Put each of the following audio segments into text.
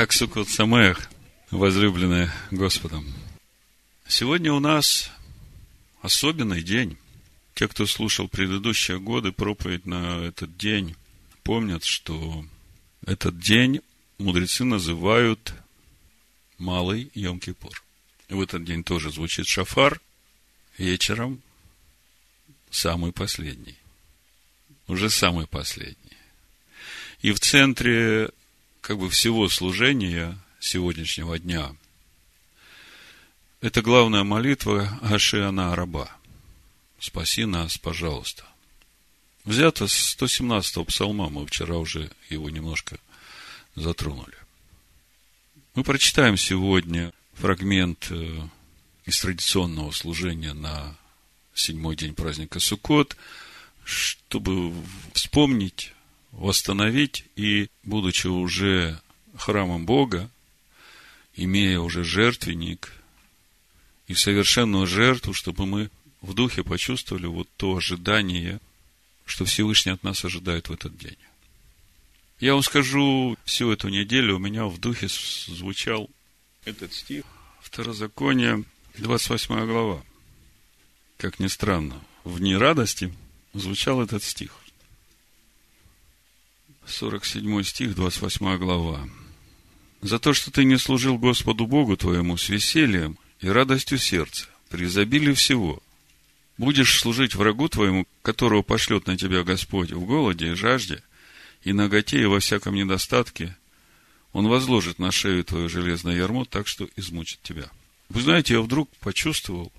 Как Сукот Самех, возлюбленные Господом. Сегодня у нас особенный день. Те, кто слушал предыдущие годы проповедь на этот день, помнят, что этот день мудрецы называют Малый Йом-Кипур. В этот день тоже звучит шафар. Вечером самый последний. Уже самый последний. И в центре как бы всего служения сегодняшнего дня это главная молитва Ашиана Араба. Спаси нас, пожалуйста. Взято с 117-го псалма, мы вчера уже его немножко затронули. Мы прочитаем сегодня фрагмент э, из традиционного служения на седьмой день праздника Суккот, чтобы вспомнить восстановить и, будучи уже храмом Бога, имея уже жертвенник и совершенную жертву, чтобы мы в духе почувствовали вот то ожидание, что Всевышний от нас ожидает в этот день. Я вам скажу, всю эту неделю у меня в духе звучал этот стих, Второзаконие, 28 глава. Как ни странно, в дни радости звучал этот стих. 47 стих, 28 глава. «За то, что ты не служил Господу Богу твоему с весельем и радостью сердца, при изобилии всего, будешь служить врагу твоему, которого пошлет на тебя Господь в голоде и жажде, и наготе, и во всяком недостатке, он возложит на шею твою железное ярмо так, что измучит тебя». Вы знаете, я вдруг почувствовал,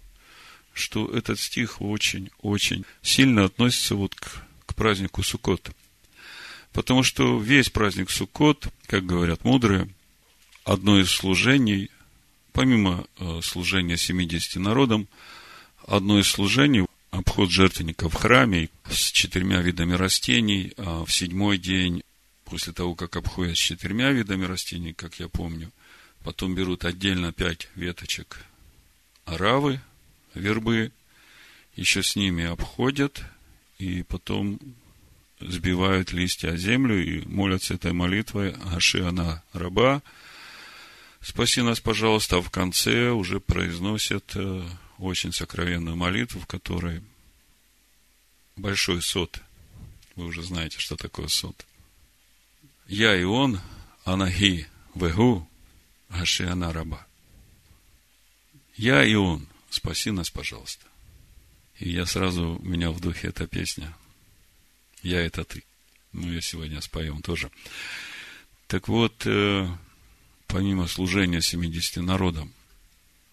что этот стих очень-очень сильно относится вот к, к празднику Суккота. Потому что весь праздник Суккот, как говорят мудрые, одно из служений, помимо э, служения 70 народам, одно из служений – обход жертвенника в храме с четырьмя видами растений, а в седьмой день, после того, как обходят с четырьмя видами растений, как я помню, потом берут отдельно пять веточек аравы, вербы, еще с ними обходят, и потом сбивают листья о землю и молятся этой молитвой Аши она раба. Спаси нас, пожалуйста, а в конце уже произносят э, очень сокровенную молитву, в которой большой сот. Вы уже знаете, что такое сот. Я и он, Анахи, Вегу, Аши она раба. Я и он, спаси нас, пожалуйста. И я сразу, у меня в духе эта песня – я это ты. Ну, я сегодня споем тоже. Так вот, э, помимо служения 70 народам,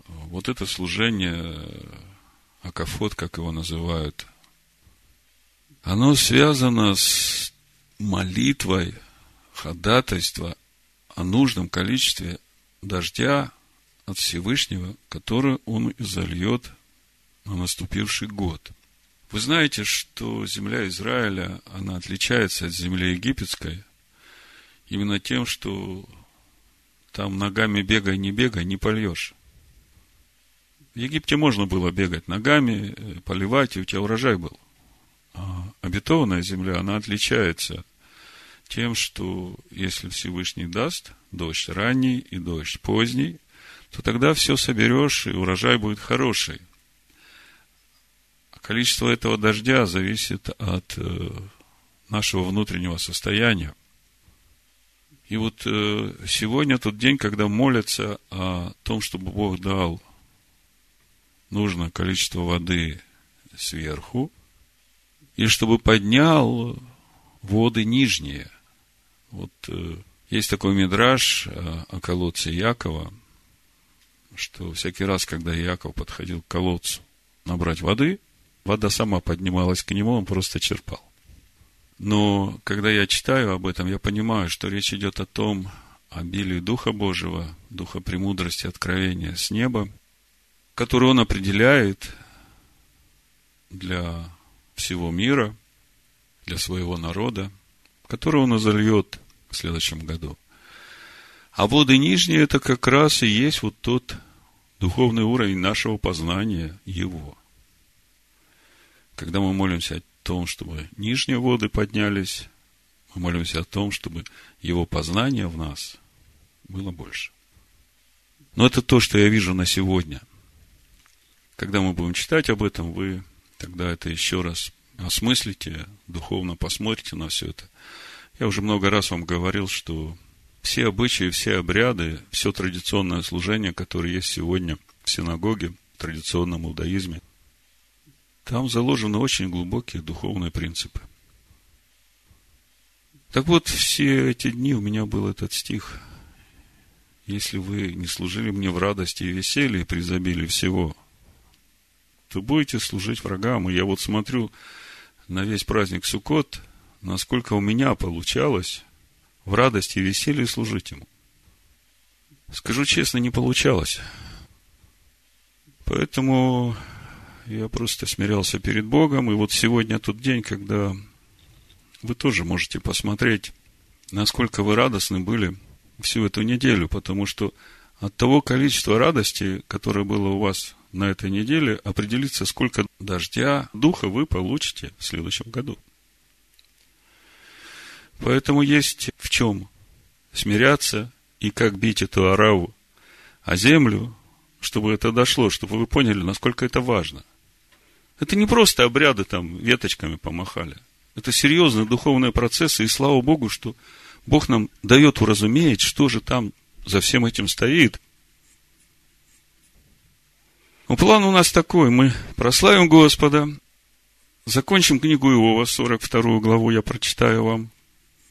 вот это служение, Акафот, как его называют, оно связано с молитвой, ходатайства о нужном количестве дождя от Всевышнего, который он изольет на наступивший год – вы знаете, что земля Израиля, она отличается от земли египетской именно тем, что там ногами бегай, не бегай, не польешь. В Египте можно было бегать ногами, э, поливать, и у тебя урожай был. А обетованная земля, она отличается тем, что если Всевышний даст дождь ранний и дождь поздний, то тогда все соберешь, и урожай будет хороший. Количество этого дождя зависит от э, нашего внутреннего состояния. И вот э, сегодня тот день, когда молятся о том, чтобы Бог дал нужное количество воды сверху, и чтобы поднял воды нижние. Вот э, есть такой мидраж о колодце Якова, что всякий раз, когда Яков подходил к колодцу набрать воды, вода сама поднималась к нему, он просто черпал. Но когда я читаю об этом, я понимаю, что речь идет о том обилии Духа Божьего, Духа премудрости, откровения с неба, который он определяет для всего мира, для своего народа, который он изольет в следующем году. А воды нижние – это как раз и есть вот тот духовный уровень нашего познания Его – когда мы молимся о том, чтобы нижние воды поднялись, мы молимся о том, чтобы его познание в нас было больше. Но это то, что я вижу на сегодня. Когда мы будем читать об этом, вы тогда это еще раз осмыслите, духовно посмотрите на все это. Я уже много раз вам говорил, что все обычаи, все обряды, все традиционное служение, которое есть сегодня в синагоге, в традиционном иудаизме, там заложены очень глубокие духовные принципы. Так вот, все эти дни у меня был этот стих. Если вы не служили мне в радости и веселье при изобилии всего, то будете служить врагам. И я вот смотрю на весь праздник Суккот, насколько у меня получалось в радости и веселье служить ему. Скажу честно, не получалось. Поэтому я просто смирялся перед Богом. И вот сегодня тот день, когда вы тоже можете посмотреть, насколько вы радостны были всю эту неделю, потому что от того количества радости, которое было у вас на этой неделе, определится, сколько дождя, духа вы получите в следующем году. Поэтому есть в чем смиряться и как бить эту ораву, а землю, чтобы это дошло, чтобы вы поняли, насколько это важно. Это не просто обряды там веточками помахали. Это серьезные духовные процессы, и слава Богу, что Бог нам дает уразуметь, что же там за всем этим стоит. Но план у нас такой. Мы прославим Господа, закончим книгу Иова, 42 главу я прочитаю вам.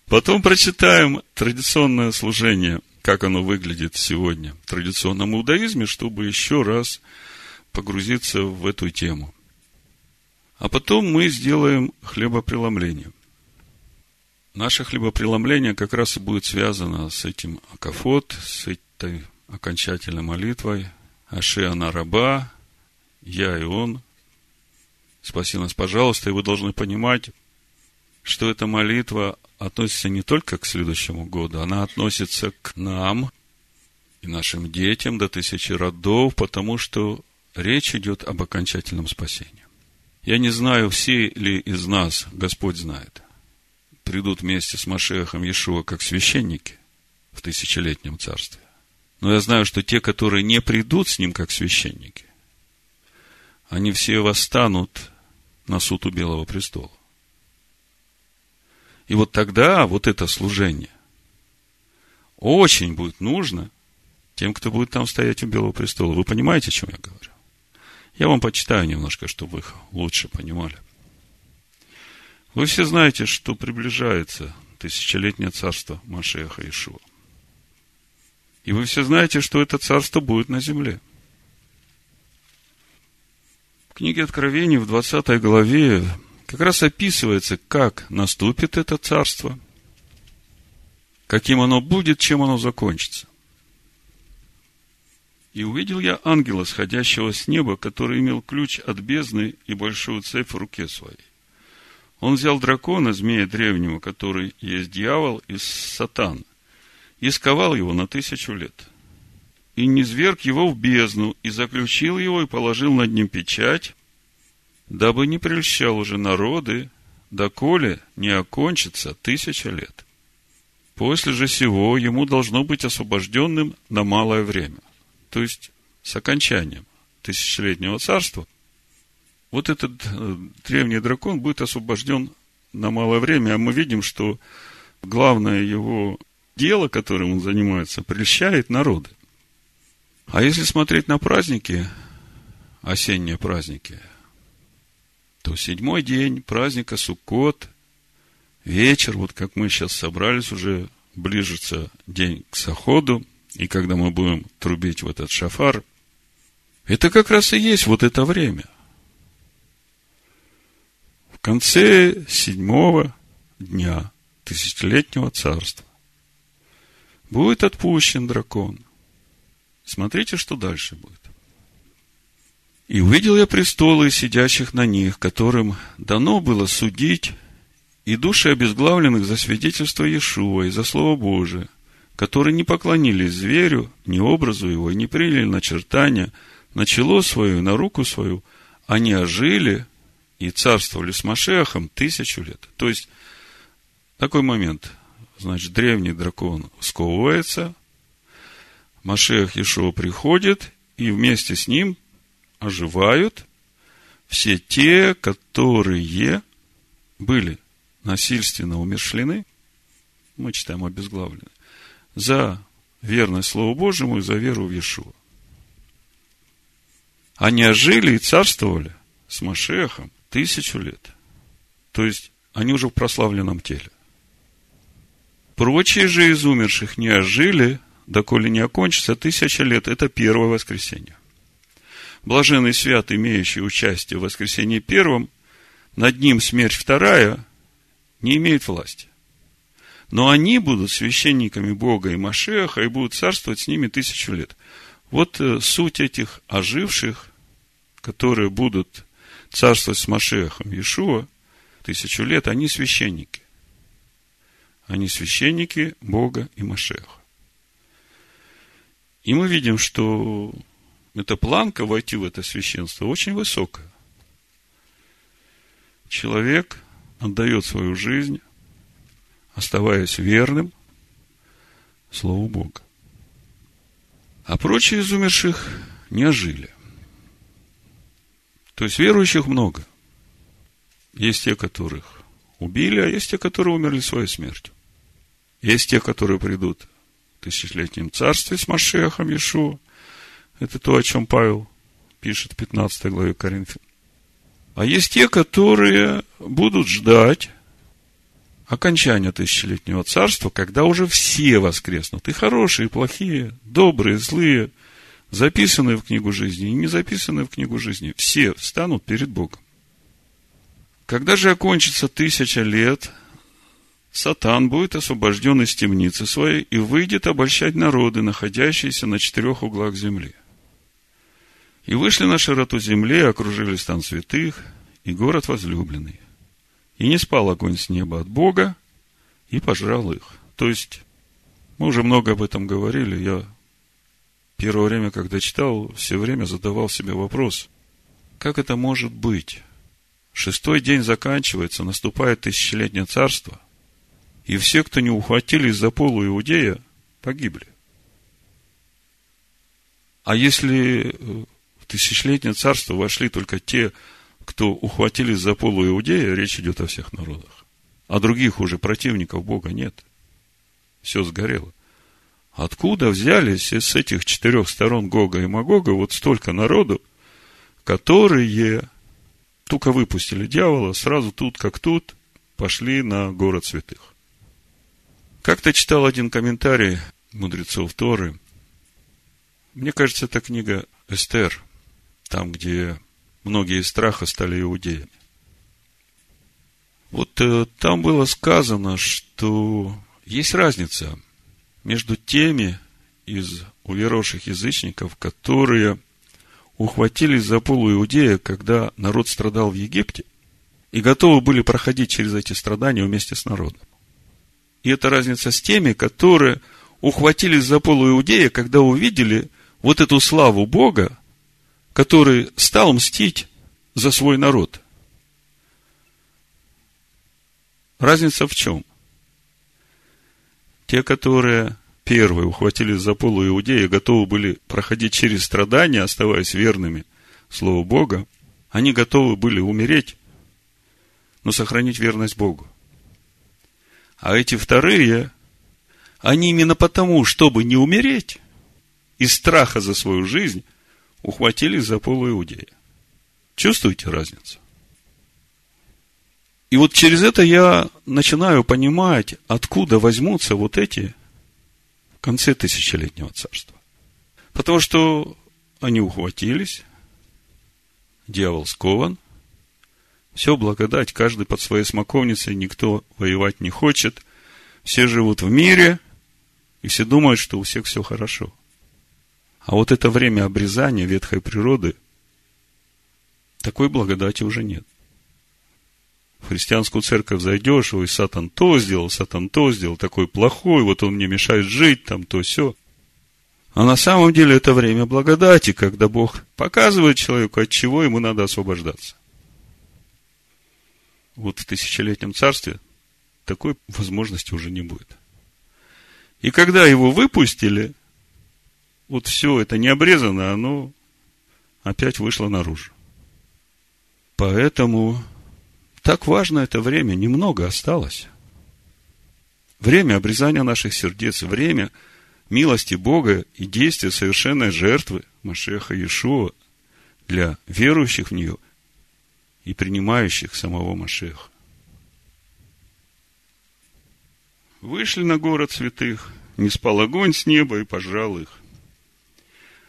Потом прочитаем традиционное служение, как оно выглядит сегодня в традиционном иудаизме, чтобы еще раз погрузиться в эту тему. А потом мы сделаем хлебопреломление. Наше хлебопреломление как раз и будет связано с этим акафот, с этой окончательной молитвой Ашиана раба, я и он. Спаси нас, пожалуйста, и вы должны понимать, что эта молитва относится не только к следующему году, она относится к нам и нашим детям до тысячи родов, потому что речь идет об окончательном спасении. Я не знаю, все ли из нас, Господь знает, придут вместе с Машехом Иешуа как священники в тысячелетнем царстве. Но я знаю, что те, которые не придут с ним как священники, они все восстанут на суд у Белого престола. И вот тогда вот это служение очень будет нужно тем, кто будет там стоять у Белого престола. Вы понимаете, о чем я говорю? Я вам почитаю немножко, чтобы их лучше понимали. Вы все знаете, что приближается тысячелетнее царство Машеха Ишуа. И вы все знаете, что это царство будет на земле. В книге Откровений в 20 главе как раз описывается, как наступит это царство, каким оно будет, чем оно закончится. И увидел я ангела, сходящего с неба, который имел ключ от бездны и большую цепь в руке своей. Он взял дракона, змея древнего, который есть дьявол и сатан, и сковал его на тысячу лет. И низверг его в бездну, и заключил его, и положил над ним печать, дабы не прельщал уже народы, доколе не окончится тысяча лет. После же сего ему должно быть освобожденным на малое время то есть с окончанием тысячелетнего царства, вот этот э, древний дракон будет освобожден на малое время, а мы видим, что главное его дело, которым он занимается, прельщает народы. А если смотреть на праздники, осенние праздники, то седьмой день праздника Суккот, вечер, вот как мы сейчас собрались, уже ближется день к Саходу – и когда мы будем трубить в этот шафар, это как раз и есть вот это время. В конце седьмого дня тысячелетнего царства будет отпущен дракон. Смотрите, что дальше будет. И увидел я престолы сидящих на них, которым дано было судить и души обезглавленных за свидетельство Иешуа и за Слово Божие, которые не поклонились зверю, ни образу его, и не приняли начертания, на чело свое, на руку свою, они ожили и царствовали с Машехом тысячу лет. То есть, такой момент. Значит, древний дракон сковывается, Машех Ишуа приходит, и вместе с ним оживают все те, которые были насильственно умершлены, мы читаем обезглавлены, за верность Слову Божьему и за веру в Иешуа. Они ожили и царствовали с Машехом тысячу лет. То есть, они уже в прославленном теле. Прочие же из умерших не ожили, доколе не окончится тысяча лет. Это первое воскресенье. Блаженный свят, имеющий участие в воскресении первом, над ним смерть вторая не имеет власти. Но они будут священниками Бога и Машеха и будут царствовать с ними тысячу лет. Вот э, суть этих оживших, которые будут царствовать с Машехом Иешуа тысячу лет, они священники. Они священники Бога и Машеха. И мы видим, что эта планка войти в это священство очень высокая. Человек отдает свою жизнь, оставаясь верным Слову Бога. А прочие из умерших не ожили. То есть верующих много. Есть те, которых убили, а есть те, которые умерли своей смертью. Есть те, которые придут в тысячелетнем царстве с Машехом Иешуа. Это то, о чем Павел пишет в 15 главе Коринфян. А есть те, которые будут ждать окончания тысячелетнего царства, когда уже все воскреснут. И хорошие, и плохие, добрые, злые, записанные в книгу жизни и не записанные в книгу жизни. Все встанут перед Богом. Когда же окончится тысяча лет, Сатан будет освобожден из темницы своей и выйдет обольщать народы, находящиеся на четырех углах земли – и вышли на широту земли, окружили стан святых и город возлюбленный. И не спал огонь с неба от Бога, и пожрал их. То есть, мы уже много об этом говорили. Я первое время, когда читал, все время задавал себе вопрос, как это может быть? Шестой день заканчивается, наступает тысячелетнее царство, и все, кто не ухватились за полу Иудея, погибли. А если э, тысячелетнее царство вошли только те, кто ухватились за полу Иудея, речь идет о всех народах. А других уже противников Бога нет. Все сгорело. Откуда взялись из этих четырех сторон Гога и Магога вот столько народу, которые только выпустили дьявола, сразу тут как тут пошли на город святых. Как-то читал один комментарий мудрецов Торы. Мне кажется, это книга Эстер там, где многие из страха стали иудеями. Вот э, там было сказано, что есть разница между теми из уверовавших язычников, которые ухватились за полу Иудея, когда народ страдал в Египте, и готовы были проходить через эти страдания вместе с народом. И это разница с теми, которые ухватились за полу Иудея, когда увидели вот эту славу Бога, который стал мстить за свой народ. Разница в чем? Те, которые первые ухватились за полу иудеи, готовы были проходить через страдания, оставаясь верными Слову Бога, они готовы были умереть, но сохранить верность Богу. А эти вторые, они именно потому, чтобы не умереть, из страха за свою жизнь, ухватились за полу Иудея. Чувствуете разницу? И вот через это я начинаю понимать, откуда возьмутся вот эти в конце тысячелетнего царства. Потому что они ухватились, дьявол скован, все благодать, каждый под своей смоковницей, никто воевать не хочет, все живут в мире, и все думают, что у всех все хорошо. А вот это время обрезания ветхой природы, такой благодати уже нет. В христианскую церковь зайдешь, ой, сатан то сделал, сатан то сделал, такой плохой, вот он мне мешает жить, там то все. А на самом деле это время благодати, когда Бог показывает человеку, от чего ему надо освобождаться. Вот в тысячелетнем царстве такой возможности уже не будет. И когда его выпустили – вот все это не обрезано, оно опять вышло наружу. Поэтому так важно это время, немного осталось. Время обрезания наших сердец, время милости Бога и действия совершенной жертвы Машеха Иешуа для верующих в нее и принимающих самого Машеха. Вышли на город святых, не спал огонь с неба и пожрал их.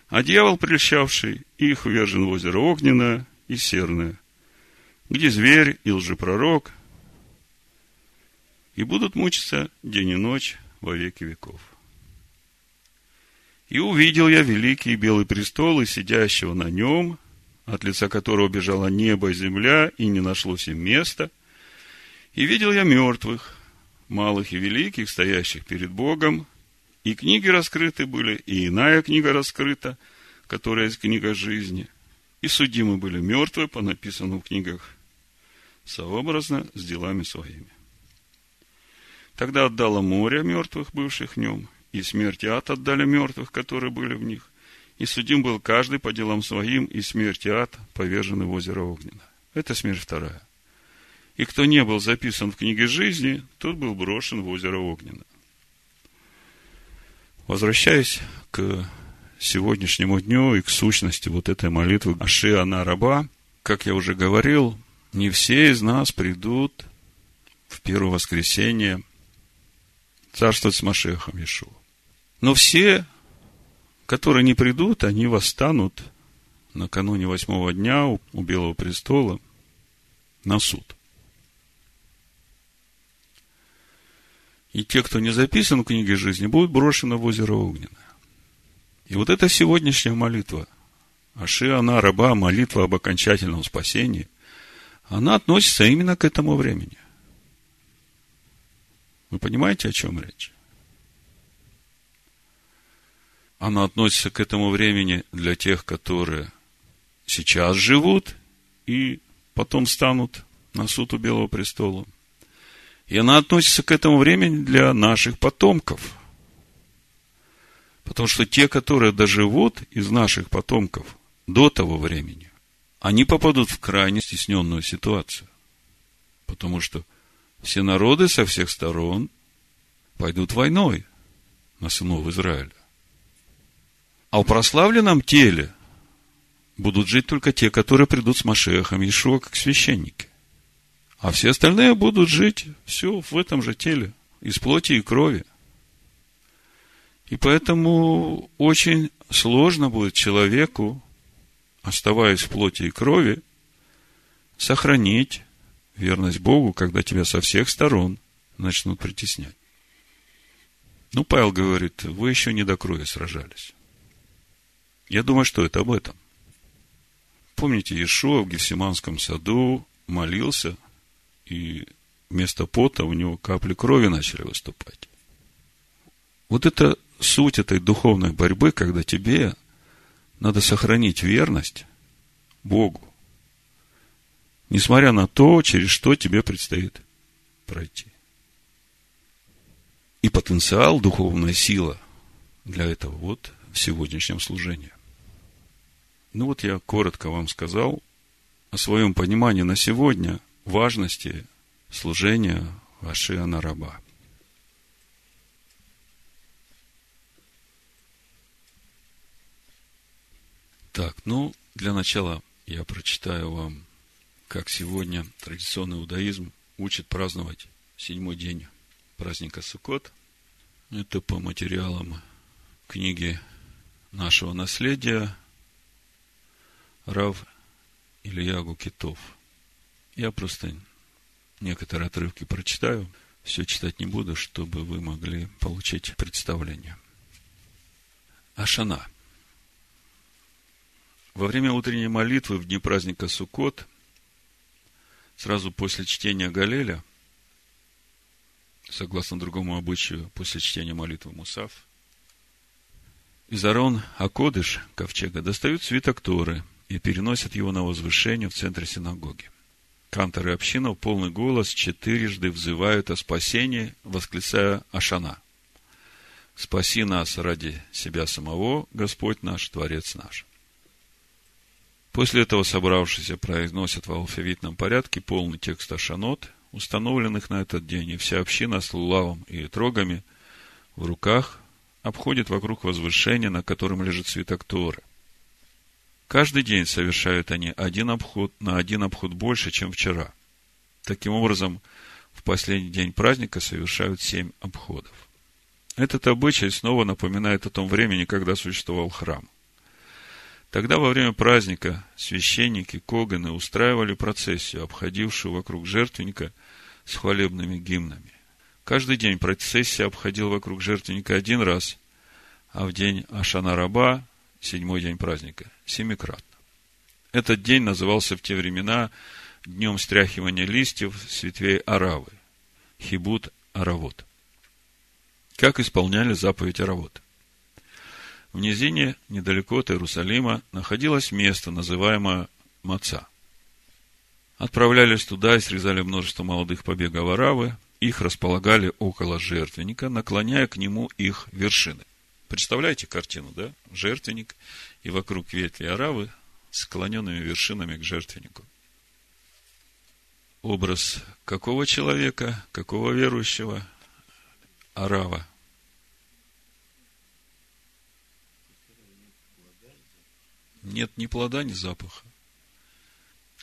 А дьявол, прельщавший их, ввержен в озеро огненное и серное, где зверь и лжепророк, и будут мучиться день и ночь во веки веков. И увидел я великий белый престол и сидящего на нем, от лица которого бежало небо и земля, и не нашлось им места. И видел я мертвых, малых и великих, стоящих перед Богом, и книги раскрыты были, и иная книга раскрыта, которая есть книга жизни. И судимы были мертвые по написанным в книгах сообразно с делами своими. Тогда отдало море мертвых, бывших в нем, и смерть и ад отдали мертвых, которые были в них. И судим был каждый по делам своим, и смерть и ад повержены в озеро Огненно. Это смерть вторая. И кто не был записан в книге жизни, тот был брошен в озеро Огненно. Возвращаясь к сегодняшнему дню и к сущности вот этой молитвы Аши Ана Раба, как я уже говорил, не все из нас придут в первое воскресенье царствовать с Машехом Иешуа. Но все, которые не придут, они восстанут накануне восьмого дня у Белого престола на суд. И те, кто не записан в книге жизни, будут брошены в озеро Огненное. И вот эта сегодняшняя молитва, Аши раба, молитва об окончательном спасении, она относится именно к этому времени. Вы понимаете, о чем речь? Она относится к этому времени для тех, которые сейчас живут и потом станут на суд у Белого престола. И она относится к этому времени для наших потомков. Потому что те, которые доживут из наших потомков до того времени, они попадут в крайне стесненную ситуацию. Потому что все народы со всех сторон пойдут войной на сынов Израиля. А в прославленном теле будут жить только те, которые придут с Машехом Ишуа как священники. А все остальные будут жить все в этом же теле, из плоти и крови. И поэтому очень сложно будет человеку, оставаясь в плоти и крови, сохранить верность Богу, когда тебя со всех сторон начнут притеснять. Ну, Павел говорит, вы еще не до крови сражались. Я думаю, что это об этом. Помните, Иешуа в Гефсиманском саду молился – и вместо пота у него капли крови начали выступать. Вот это суть этой духовной борьбы, когда тебе надо сохранить верность Богу, несмотря на то, через что тебе предстоит пройти. И потенциал, духовная сила для этого вот в сегодняшнем служении. Ну вот я коротко вам сказал о своем понимании на сегодня – важности служения Вашиана раба. Так, ну, для начала я прочитаю вам, как сегодня традиционный иудаизм учит праздновать седьмой день праздника Суккот. Это по материалам книги нашего наследия Рав Ильягу Китов – я просто некоторые отрывки прочитаю, все читать не буду, чтобы вы могли получить представление. Ашана. Во время утренней молитвы в дни праздника Суккот, сразу после чтения Галеля, согласно другому обычаю, после чтения молитвы Мусав, из Арон Акодыш, ковчега, достают свиток Торы и переносят его на возвышение в центре синагоги. Канторы община в полный голос четырежды взывают о спасении, восклицая Ашана. Спаси нас ради себя самого, Господь наш, Творец наш. После этого собравшиеся произносят в алфавитном порядке полный текст Ашанот, установленных на этот день, и вся община с лулавом и трогами в руках обходит вокруг возвышения, на котором лежит свиток Торы. Каждый день совершают они один обход на один обход больше, чем вчера. Таким образом, в последний день праздника совершают семь обходов. Этот обычай снова напоминает о том времени, когда существовал храм. Тогда во время праздника священники Коганы устраивали процессию, обходившую вокруг жертвенника с хвалебными гимнами. Каждый день процессия обходила вокруг жертвенника один раз, а в день Ашана Раба, седьмой день праздника, семикратно. Этот день назывался в те времена днем стряхивания листьев с ветвей Аравы, Хибут Аравот. Как исполняли заповедь Аравот? В низине, недалеко от Иерусалима, находилось место, называемое Маца. Отправлялись туда и срезали множество молодых побегов Аравы, их располагали около жертвенника, наклоняя к нему их вершины. Представляете картину, да? Жертвенник и вокруг ветви Аравы склоненными вершинами к жертвеннику. Образ какого человека, какого верующего? Арава. Нет ни плода, ни запаха.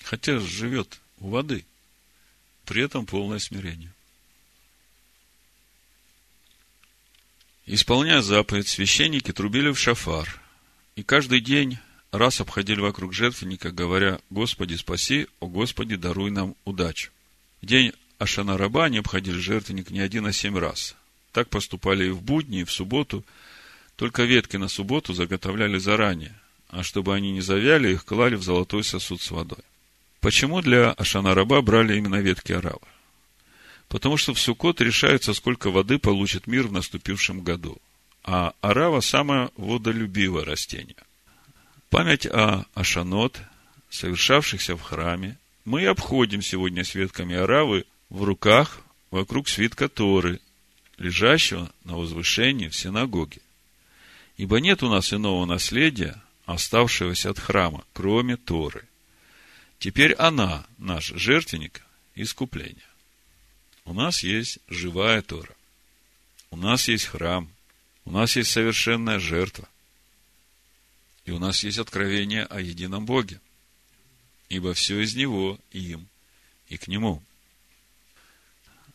Хотя живет у воды. При этом полное смирение. Исполняя заповедь, священники трубили в шафар. И каждый день раз обходили вокруг жертвенника, говоря, «Господи, спаси, о Господи, даруй нам удачу». В день Ашана Раба они обходили жертвенник не один, а семь раз. Так поступали и в будни, и в субботу. Только ветки на субботу заготовляли заранее, а чтобы они не завяли, их клали в золотой сосуд с водой. Почему для Ашана Раба брали именно ветки арава? Потому что в Суккот решается, сколько воды получит мир в наступившем году. А арава – самое водолюбивое растение – память о Ашанот, совершавшихся в храме, мы обходим сегодня свитками Аравы в руках вокруг свитка Торы, лежащего на возвышении в синагоге. Ибо нет у нас иного наследия, оставшегося от храма, кроме Торы. Теперь она, наш жертвенник, искупление. У нас есть живая Тора. У нас есть храм. У нас есть совершенная жертва. И у нас есть откровение о едином Боге. Ибо все из Него, им и к Нему.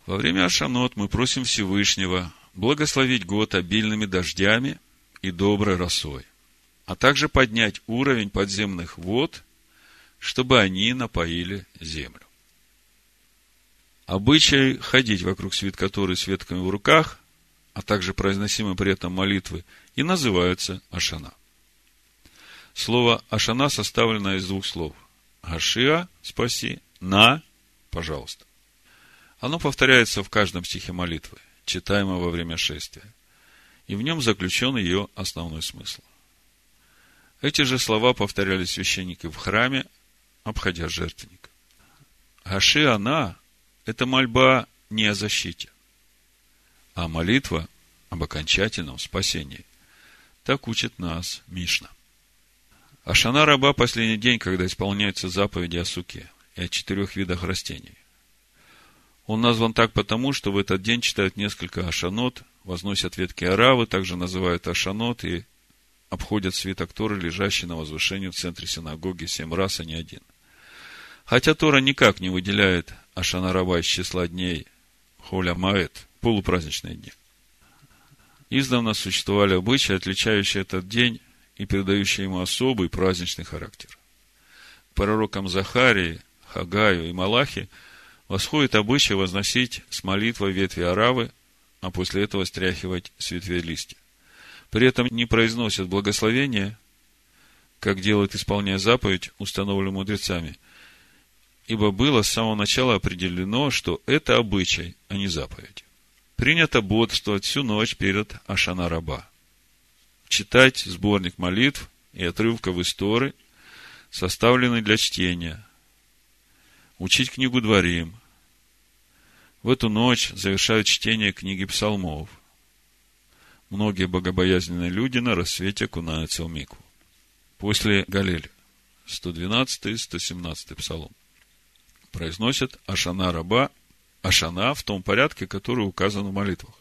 Во время Ашанот мы просим Всевышнего благословить год обильными дождями и доброй росой, а также поднять уровень подземных вод, чтобы они напоили землю. Обычай ходить вокруг свитка Торы с ветками в руках, а также произносимые при этом молитвы, и называются Ашана. Слово Ашана составлено из двух слов. Ашиа – спаси, на – пожалуйста. Оно повторяется в каждом стихе молитвы, читаемого во время шествия. И в нем заключен ее основной смысл. Эти же слова повторяли священники в храме, обходя жертвенник. Ашиана – это мольба не о защите, а молитва об окончательном спасении. Так учит нас Мишна. Ашана раба – последний день, когда исполняются заповеди о суке и о четырех видах растений. Он назван так потому, что в этот день читают несколько ашанот, возносят ветки аравы, также называют ашанот и обходят свиток Торы, лежащий на возвышении в центре синагоги семь раз, а не один. Хотя Тора никак не выделяет Ашана раба из числа дней Холя Маэт, полупраздничные дни. Издавна существовали обычаи, отличающие этот день и передающая ему особый праздничный характер. К пророкам Захарии, Хагаю и Малахи восходит обычай возносить с молитвой ветви аравы, а после этого стряхивать с ветвей листья. При этом не произносят благословения, как делают, исполняя заповедь, установленную мудрецами, ибо было с самого начала определено, что это обычай, а не заповедь. Принято бодрствовать всю ночь перед Ашана Раба читать сборник молитв и отрывков истории, составленный для чтения, учить книгу Дворим. В эту ночь завершают чтение книги псалмов. многие богобоязненные люди на рассвете окунаются в микву. После Галеля, 112-117 псалом, произносят Ашана раба, Ашана в том порядке, который указан в молитвах,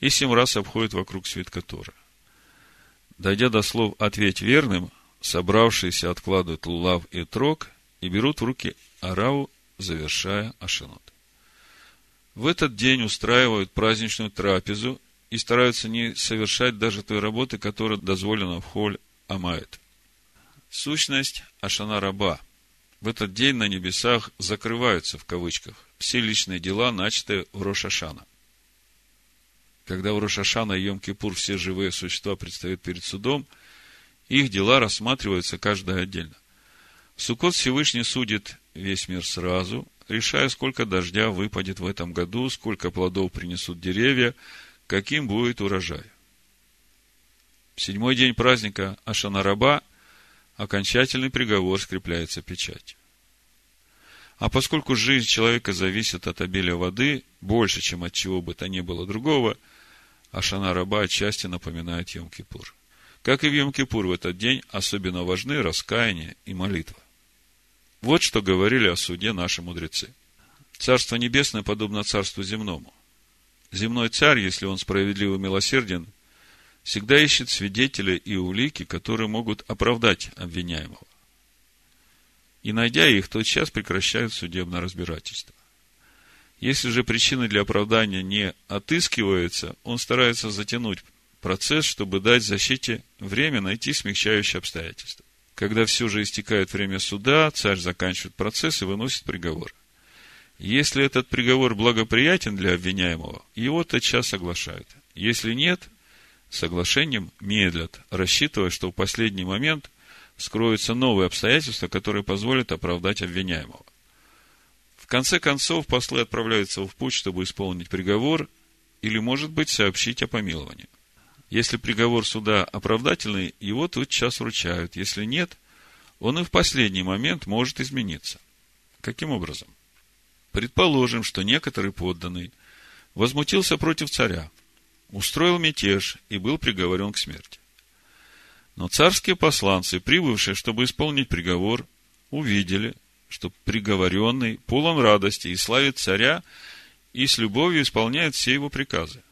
и семь раз обходят вокруг свитка Тора. Дойдя до слов «ответь верным», собравшиеся откладывают лулав и трог и берут в руки арау, завершая ашинот. В этот день устраивают праздничную трапезу и стараются не совершать даже той работы, которая дозволена в холь Амает. Сущность Ашана Раба. В этот день на небесах закрываются, в кавычках, все личные дела, начатые в Рошашана. Когда в Рошашана и Йом-Кипур все живые существа предстают перед судом, их дела рассматриваются каждое отдельно. Сукот Всевышний судит весь мир сразу, решая, сколько дождя выпадет в этом году, сколько плодов принесут деревья, каким будет урожай. В седьмой день праздника Ашанараба окончательный приговор скрепляется печатью. А поскольку жизнь человека зависит от обилия воды больше, чем от чего бы то ни было другого, Ашана Раба отчасти напоминает Йом-Кипур. Как и в Йом-Кипур в этот день особенно важны раскаяние и молитва. Вот что говорили о суде наши мудрецы. Царство небесное подобно царству земному. Земной царь, если он справедлив и милосерден, всегда ищет свидетеля и улики, которые могут оправдать обвиняемого. И, найдя их, тот час прекращает судебное разбирательство. Если же причины для оправдания не отыскиваются, он старается затянуть процесс, чтобы дать защите время найти смягчающие обстоятельства. Когда все же истекает время суда, царь заканчивает процесс и выносит приговор. Если этот приговор благоприятен для обвиняемого, его тотчас соглашают. Если нет, соглашением медлят, рассчитывая, что в последний момент скроются новые обстоятельства, которые позволят оправдать обвиняемого. В конце концов, послы отправляются в путь, чтобы исполнить приговор или, может быть, сообщить о помиловании. Если приговор суда оправдательный, его тут час вручают. Если нет, он и в последний момент может измениться. Каким образом? Предположим, что некоторый подданный возмутился против царя, устроил мятеж и был приговорен к смерти. Но царские посланцы, прибывшие, чтобы исполнить приговор, увидели, что приговоренный полон радости и славит царя, и с любовью исполняет все его приказы.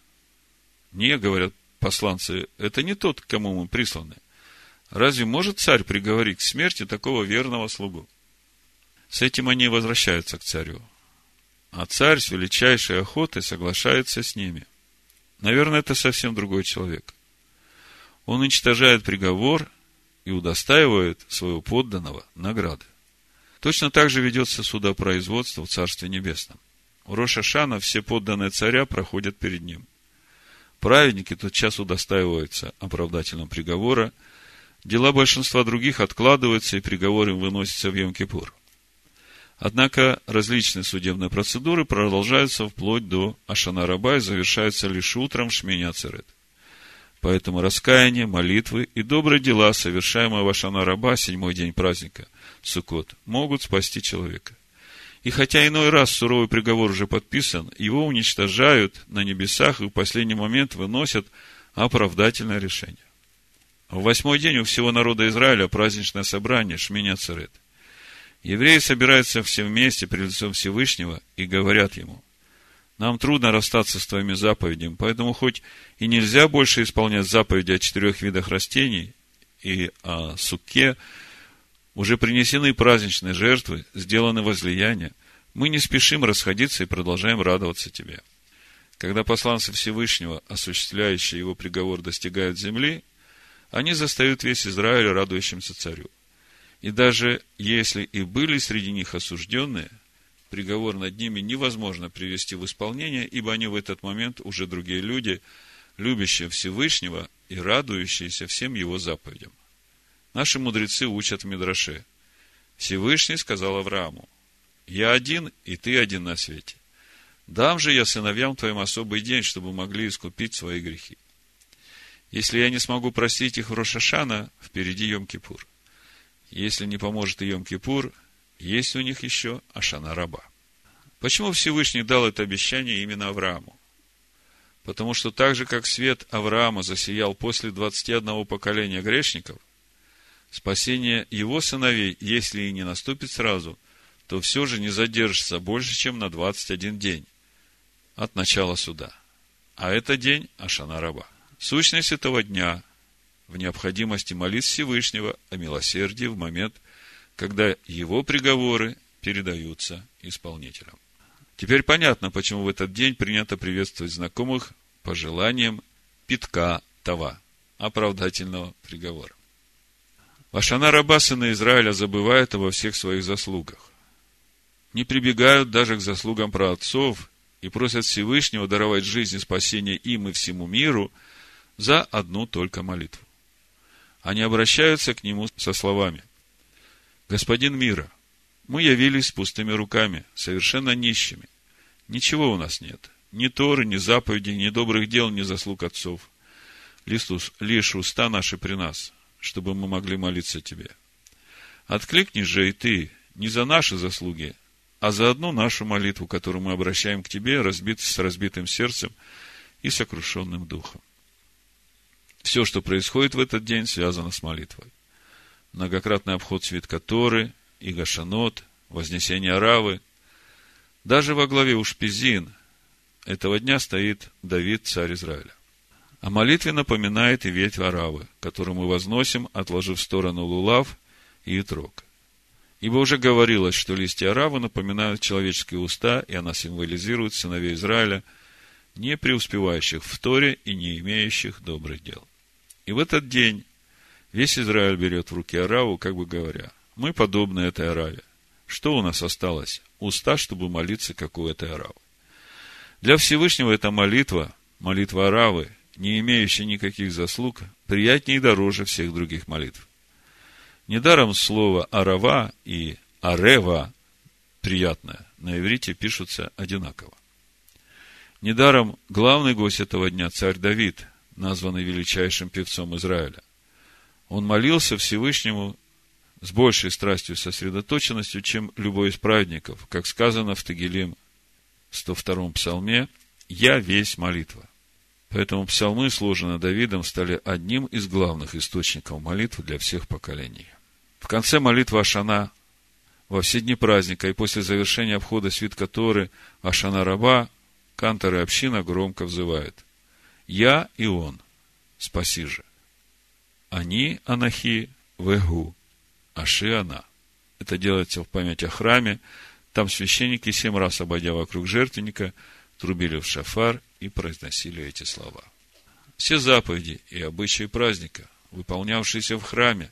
Не, говорят посланцы, это не тот, кому мы присланы. Разве может царь приговорить к смерти такого верного слугу? С этим они возвращаются к царю а царь с величайшей охотой соглашается с ними. Наверное, это совсем другой человек. Он уничтожает приговор и удостаивает своего подданного награды. Точно так же ведется судопроизводство в Царстве Небесном. У Роша Шана все подданные царя проходят перед ним. Праведники тотчас удостаиваются оправдательного приговора, дела большинства других откладываются, и приговор им выносится в Йом-Кипур. Однако различные судебные процедуры продолжаются вплоть до Ашанараба и завершаются лишь утром в Шмене Ацерет. Поэтому раскаяние, молитвы и добрые дела, совершаемые в Ашанараба, седьмой день праздника, Суккот, могут спасти человека. И хотя иной раз суровый приговор уже подписан, его уничтожают на небесах и в последний момент выносят оправдательное решение. В восьмой день у всего народа Израиля праздничное собрание Шминя Церет – Евреи собираются все вместе перед лицом Всевышнего и говорят ему, нам трудно расстаться с твоими заповедями, поэтому хоть и нельзя больше исполнять заповеди о четырех видах растений и о суке, уже принесены праздничные жертвы, сделаны возлияния, мы не спешим расходиться и продолжаем радоваться тебе. Когда посланцы Всевышнего, осуществляющие его приговор, достигают земли, они застают весь Израиль радующимся царю. И даже если и были среди них осужденные, приговор над ними невозможно привести в исполнение, ибо они в этот момент уже другие люди, любящие Всевышнего и радующиеся всем его заповедям. Наши мудрецы учат в Мидраше. Всевышний сказал Аврааму, «Я один, и ты один на свете. Дам же я сыновьям твоим особый день, чтобы могли искупить свои грехи. Если я не смогу простить их в Рошашана, впереди Йом-Кипур. Если не поможет и Йом-Кипур, есть у них еще Ашана Раба. Почему Всевышний дал это обещание именно Аврааму? Потому что так же, как свет Авраама засиял после 21 поколения грешников, спасение его сыновей, если и не наступит сразу, то все же не задержится больше, чем на 21 день от начала суда. А это день Ашана Раба. Сущность этого дня в необходимости молиться Всевышнего о милосердии в момент, когда его приговоры передаются исполнителям. Теперь понятно, почему в этот день принято приветствовать знакомых пожеланием питка това, оправдательного приговора. Вашана раба сына Израиля забывают обо всех своих заслугах. Не прибегают даже к заслугам праотцов и просят Всевышнего даровать жизнь и спасение им и всему миру за одну только молитву. Они обращаются к нему со словами. Господин мира, мы явились пустыми руками, совершенно нищими. Ничего у нас нет. Ни Торы, ни заповедей, ни добрых дел, ни заслуг отцов. Лишь уста наши при нас, чтобы мы могли молиться Тебе. Откликнись же и Ты не за наши заслуги, а за одну нашу молитву, которую мы обращаем к Тебе, разбит, с разбитым сердцем и сокрушенным духом. Все, что происходит в этот день, связано с молитвой. Многократный обход свитка Торы, и Гашанот, вознесение Аравы. Даже во главе Ушпизин этого дня стоит Давид, царь Израиля. О молитве напоминает и ветвь Аравы, которую мы возносим, отложив в сторону лулав и итрок. Ибо уже говорилось, что листья Аравы напоминают человеческие уста, и она символизирует сыновей Израиля, не преуспевающих в Торе и не имеющих добрых дел. И в этот день весь Израиль берет в руки Араву, как бы говоря, мы подобны этой Араве. Что у нас осталось? Уста, чтобы молиться, как у этой Аравы. Для Всевышнего эта молитва, молитва Аравы, не имеющая никаких заслуг, приятнее и дороже всех других молитв. Недаром слово «арава» и «арева» приятное на иврите пишутся одинаково. Недаром главный гость этого дня, царь Давид, названный величайшим певцом Израиля. Он молился Всевышнему с большей страстью и сосредоточенностью, чем любой из праведников, как сказано в Тагилим 102 псалме, «Я весь молитва». Поэтому псалмы, сложенные Давидом, стали одним из главных источников молитвы для всех поколений. В конце молитвы Ашана, во все дни праздника и после завершения обхода свитка Торы Ашана Раба, канторы община громко взывают «Я и он, спаси же». Они, Анахи, Вегу, Ашиана. Это делается в память о храме. Там священники семь раз, обойдя вокруг жертвенника, трубили в шафар и произносили эти слова. Все заповеди и обычаи праздника, выполнявшиеся в храме,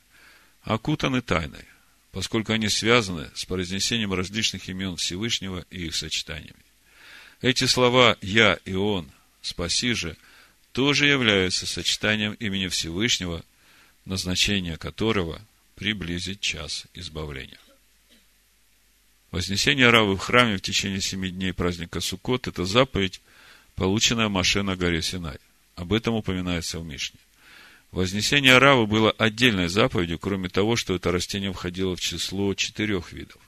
окутаны тайной, поскольку они связаны с произнесением различных имен Всевышнего и их сочетаниями. Эти слова «Я» и «Он», «Спаси же» тоже являются сочетанием имени Всевышнего, назначение которого – приблизить час избавления. Вознесение Равы в храме в течение семи дней праздника Суккот – это заповедь, полученная Маше горе Синай. Об этом упоминается в Мишне. Вознесение Равы было отдельной заповедью, кроме того, что это растение входило в число четырех видов.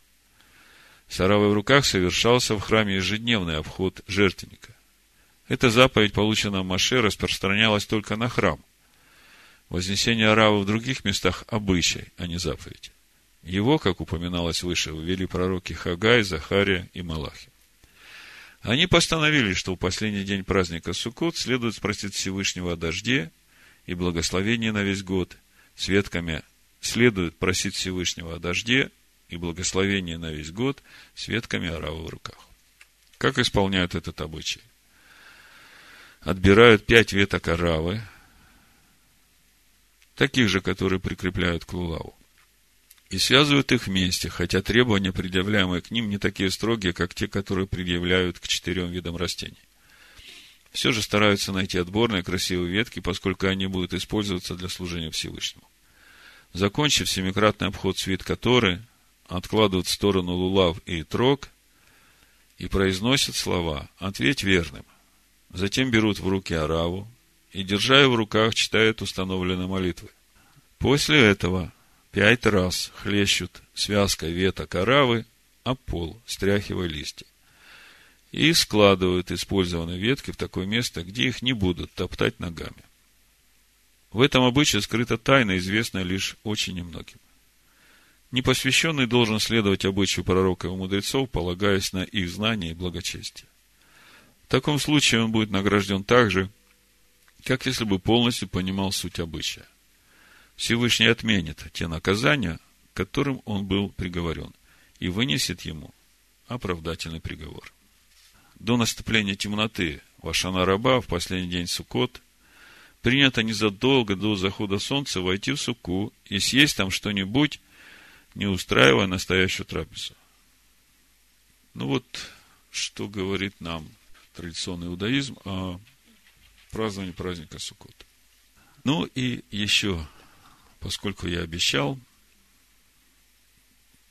С Аравой в руках совершался в храме ежедневный обход жертвенника. Эта заповедь, полученная Маше, распространялась только на храм. Вознесение Аравы в других местах обычай, а не заповедь. Его, как упоминалось выше, ввели пророки Хагай, Захария и Малахи. Они постановили, что в последний день праздника Суккот следует спросить Всевышнего о дожде и благословении на весь год. Светками следует просить Всевышнего о дожде и благословении на весь год светками Аравы в руках. Как исполняют этот обычай? Отбирают пять веток Аравы, таких же, которые прикрепляют к лулаву. И связывают их вместе, хотя требования, предъявляемые к ним, не такие строгие, как те, которые предъявляют к четырем видам растений. Все же стараются найти отборные красивые ветки, поскольку они будут использоваться для служения Всевышнему. Закончив семикратный обход свитка Торы, откладывают в сторону лулав и трог и произносят слова «Ответь верным». Затем берут в руки ораву, и, держа ее в руках, читают установленные молитвы. После этого пять раз хлещут связкой веток оравы об пол, стряхивая листья. и складывают использованные ветки в такое место, где их не будут топтать ногами. В этом обычае скрыта тайна, известная лишь очень немногим. Непосвященный должен следовать обычаю пророков и мудрецов, полагаясь на их знания и благочестие. В таком случае он будет награжден так же, как если бы полностью понимал суть обычая. Всевышний отменит те наказания, которым он был приговорен, и вынесет ему оправдательный приговор. До наступления темноты Вашана Раба в последний день Суккот принято незадолго до захода солнца войти в Суку и съесть там что-нибудь, не устраивая настоящую трапезу. Ну вот, что говорит нам традиционный иудаизм о праздновании праздника Суккот. Ну и еще, поскольку я обещал,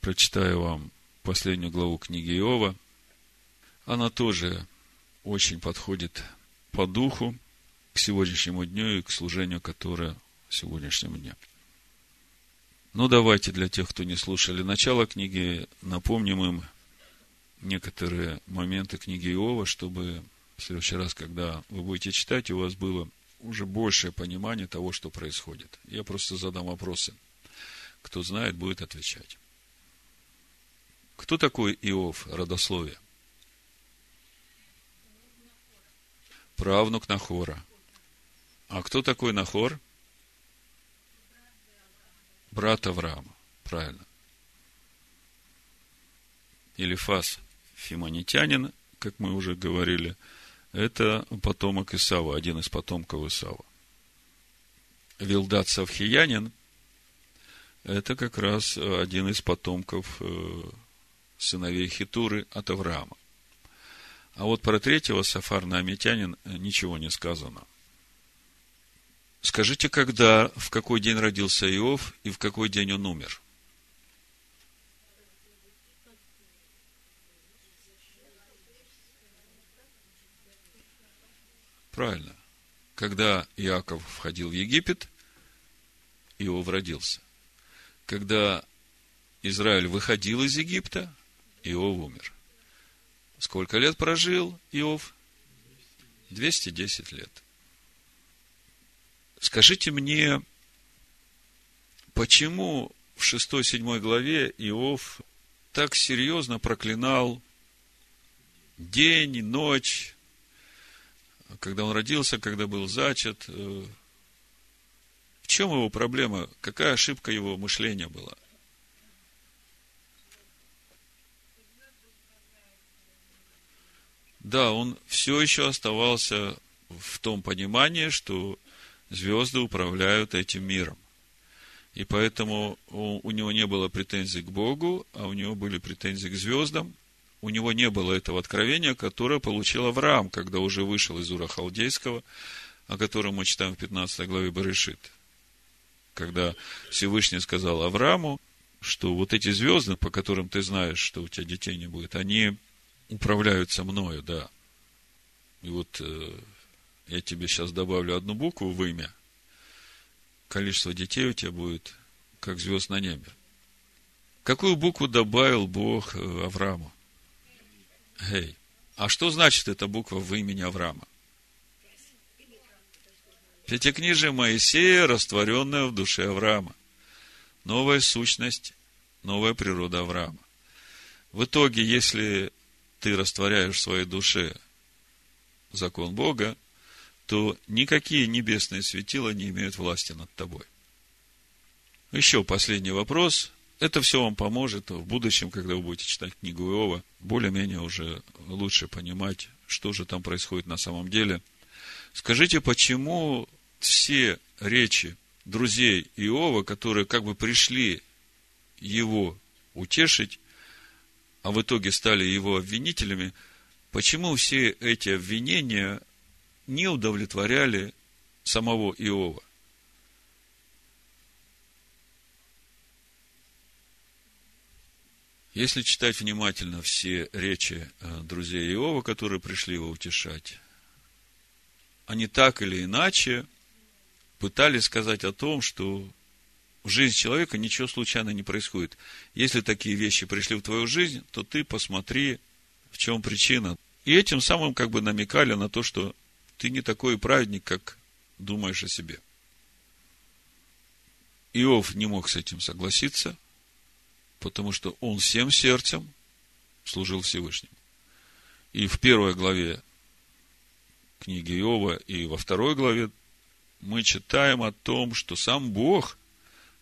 прочитаю вам последнюю главу книги Иова. Она тоже очень подходит по духу к сегодняшнему дню и к служению, которое сегодняшнему дню. Ну, давайте для тех, кто не слушали начало книги, напомним им некоторые моменты книги Иова, чтобы в следующий раз, когда вы будете читать, у вас было уже большее понимание того, что происходит. Я просто задам вопросы. Кто знает, будет отвечать. Кто такой Иов, родословие? Правнук Нахора. А кто такой Нахор? Брат Авраама. Правильно. Илифас Фимонитянин, как мы уже говорили, это потомок Исава, один из потомков Исава. Вилдат Савхиянин – это как раз один из потомков э, сыновей Хитуры от Авраама. А вот про третьего Сафар Наамитянин ничего не сказано. Скажите, когда, в какой день родился Иов и в какой день он умер? Правильно. Когда Иаков входил в Египет, Иов родился. Когда Израиль выходил из Египта, Иов умер. Сколько лет прожил Иов? 210 лет. Скажите мне, почему в 6-7 главе Иов так серьезно проклинал день и ночь, когда он родился, когда был зачат? Э, в чем его проблема? Какая ошибка его мышления была? – да, он все еще оставался в том понимании, что звезды управляют этим миром. И поэтому у него не было претензий к Богу, а у него были претензии к звездам. У него не было этого откровения, которое получил Авраам, когда уже вышел из Ура Халдейского, о котором мы читаем в 15 главе Барышит. Когда Всевышний сказал Аврааму, что вот эти звезды, по которым ты знаешь, что у тебя детей не будет, они управляются мною, да. И вот э, я тебе сейчас добавлю одну букву в имя. Количество детей у тебя будет, как звезд на небе. Какую букву добавил Бог э, Аврааму? Гей. А что значит эта буква в имени Авраама? Пятикнижие Моисея, растворенное в душе Авраама. Новая сущность, новая природа Авраама. В итоге, если ты растворяешь в своей душе закон Бога, то никакие небесные светила не имеют власти над тобой. Еще последний вопрос. Это все вам поможет в будущем, когда вы будете читать книгу Иова, более-менее уже лучше понимать, что же там происходит на самом деле. Скажите, почему все речи друзей Иова, которые как бы пришли его утешить, а в итоге стали его обвинителями, почему все эти обвинения не удовлетворяли самого Иова? Если читать внимательно все речи э, друзей Иова, которые пришли его утешать, они так или иначе пытались сказать о том, что в жизни человека ничего случайно не происходит. Если такие вещи пришли в твою жизнь, то ты посмотри, в чем причина. И этим самым как бы намекали на то, что ты не такой праведник, как думаешь о себе. Иов не мог с этим согласиться, потому что он всем сердцем служил Всевышнему. И в первой главе книги Иова и во второй главе мы читаем о том, что сам Бог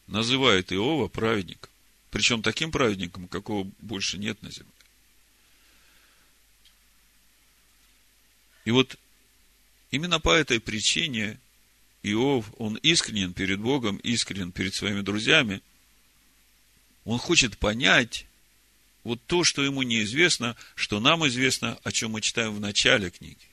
называет Иова праведником. Причем таким праведником, какого больше нет на земле. И вот именно по этой причине Иов, он искренен перед Богом, искренен перед своими друзьями. Он хочет понять вот то, что ему неизвестно, что нам известно, о чем мы читаем в начале книги.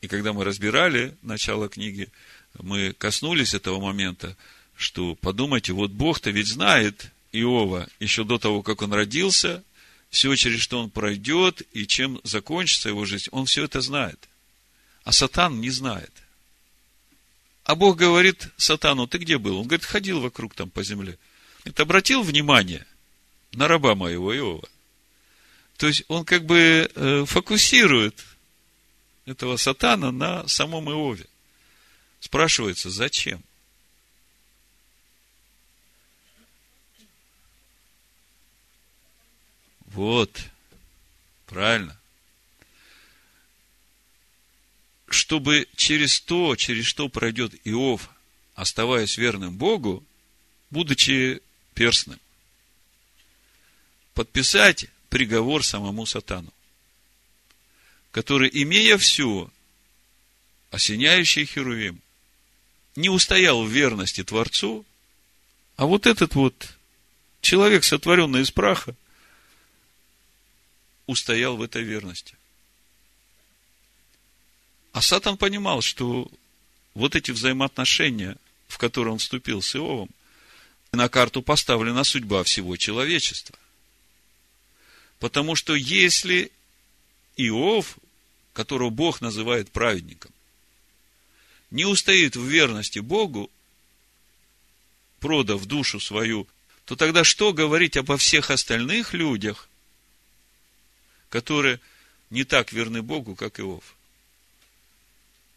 И когда мы разбирали начало книги, мы коснулись этого момента, что подумайте, вот Бог-то ведь знает Иова еще до того, как он родился, все, через что он пройдет и чем закончится его жизнь, он все это знает. А Сатан не знает. А Бог говорит Сатану, ты где был? Он говорит, ходил вокруг там по земле. Это обратил внимание на раба моего Иова. То есть он как бы э, фокусирует этого сатана на самом Иове. Спрашивается, зачем? Вот. Правильно. Чтобы через то, через что пройдет Иов, оставаясь верным Богу, будучи перстным, подписать приговор самому сатану, который, имея все, осеняющий Херувим, не устоял в верности Творцу, а вот этот вот человек, сотворенный из праха, устоял в этой верности. А Сатан понимал, что вот эти взаимоотношения, в которые он вступил с Иовом, на карту поставлена судьба всего человечества. Потому что если Иов, которого Бог называет праведником, не устоит в верности Богу, продав душу свою, то тогда что говорить обо всех остальных людях, которые не так верны Богу, как Иов.